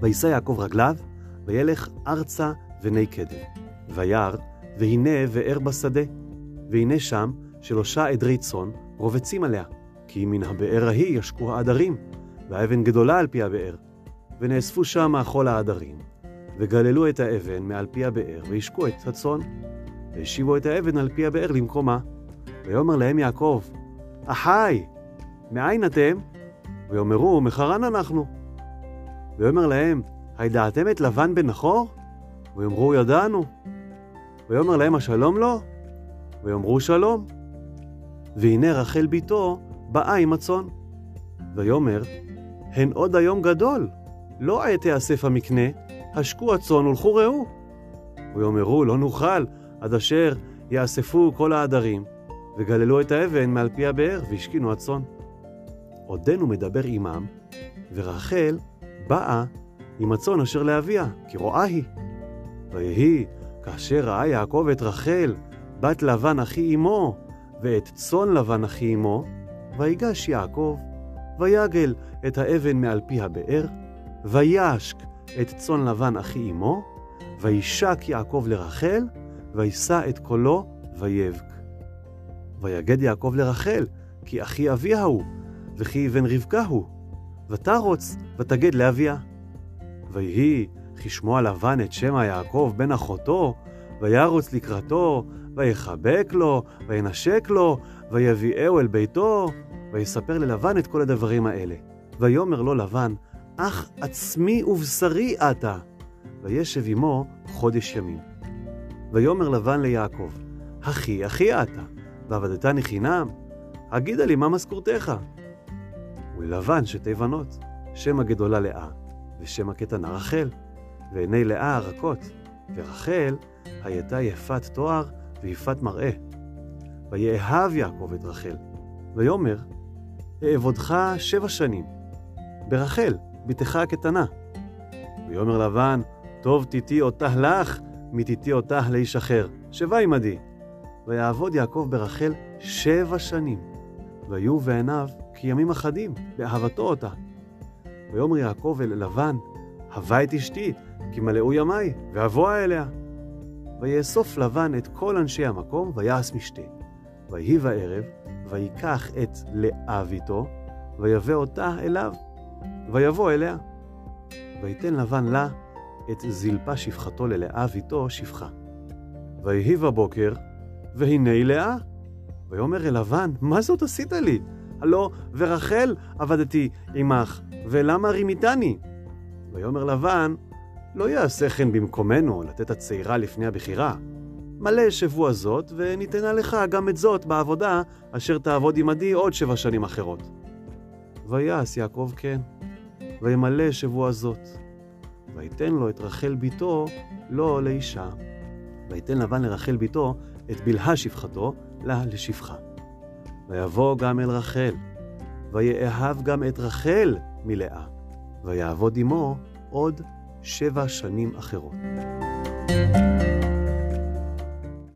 וישא יעקב רגליו, וילך ארצה וני קדם. וירא, והנה באר בשדה. והנה שם שלושה עדרי צאן רובצים עליה, כי מן הבאר ההיא ישקו העדרים, והאבן גדולה על פי הבאר. ונאספו שם כל העדרים, וגללו את האבן מעל פי הבאר, והשקו את הצאן. והשיבו את האבן על פי הבאר למקומה. ויאמר להם יעקב, אחי, מאין אתם? ויאמרו, מחרן אנחנו. ויאמר להם, הידעתם את לבן בן נחור? ויאמרו, ידענו. ויאמר להם, השלום לו? ויאמרו, שלום. והנה רחל בתו באה עם הצאן. ויאמר, הן עוד היום גדול, לא עת תאסף המקנה, השקו הצאן ולכו ראו. ויאמרו, לא נוכל, עד אשר יאספו כל העדרים, וגללו את האבן מעל פי הבאר, והשכינו הצאן. עודנו מדבר עמם, ורחל באה עם הצאן אשר לאביה, כי רואה היא. ויהי, כאשר ראה יעקב את רחל, בת לבן אחי אמו, ואת צאן לבן אחי אמו, ויגש יעקב, ויגל את האבן מעל פי הבאר, וישק את צאן לבן אחי אמו, וישק יעקב לרחל, וישא את קולו, ויבק. ויגד יעקב לרחל, כי אחי אביה הוא, וכי אבן רבקה הוא. ותרוץ, ותגד לאביה. ויהי, כשמוע לבן את שמע יעקב בן אחותו, וירוץ לקראתו, ויחבק לו, וינשק לו, ויביאהו אל ביתו, ויספר ללבן את כל הדברים האלה. ויאמר לו לבן, אך עצמי ובשרי אתה. וישב עמו חודש ימים. ויאמר לבן ליעקב, אחי, אחי אתה, ועבדתני חינם? הגידה לי מה משכורתך. וללבן שתי בנות, שם הגדולה לאה, ושם הקטנה רחל, ועיני לאה הרכות, ורחל הייתה יפת תואר ויפת מראה. ויאהב יעקב את רחל, ויאמר, אעבודך שבע שנים, ברחל, בתך הקטנה. ויאמר לבן, טוב תיתי אותה לך, מתיתי אותה לאיש אחר, שבה עמדי. ויעבוד יעקב ברחל שבע שנים, ויהיו בעיניו כימים אחדים, באהבתו אותה. ויאמר יעקב אל לבן, הווה את אשתי, כי מלאו ימיי, ואבוה אליה. ויאסוף לבן את כל אנשי המקום, ויעש משתה. ויהי בערב, ויקח את לאה ביתו, ויבא אותה אליו, ויבוא אליה. ויתן לבן לה את זלפה שפחתו ללאה ביתו שפחה. ויהי בבוקר, והנה היא לאה. ויאמר אל לבן, מה זאת עשית לי? הלא ורחל עבדתי עמך, ולמה רימיתני? ויאמר לבן, לא יעשה כן במקומנו לתת הצעירה לפני הבכירה. מלא שבוע זאת, וניתנה לך גם את זאת בעבודה, אשר תעבוד עמדי עוד שבע שנים אחרות. ויעש יעקב כן, וימלא שבוע זאת. ויתן לו את רחל בתו, לא לאישה. ויתן לבן לרחל בתו את בלהה שפחתו, לה לשפחה. ויבוא גם אל רחל, ויאהב גם את רחל מלאה, ויעבוד עמו עוד שבע שנים אחרות. thank you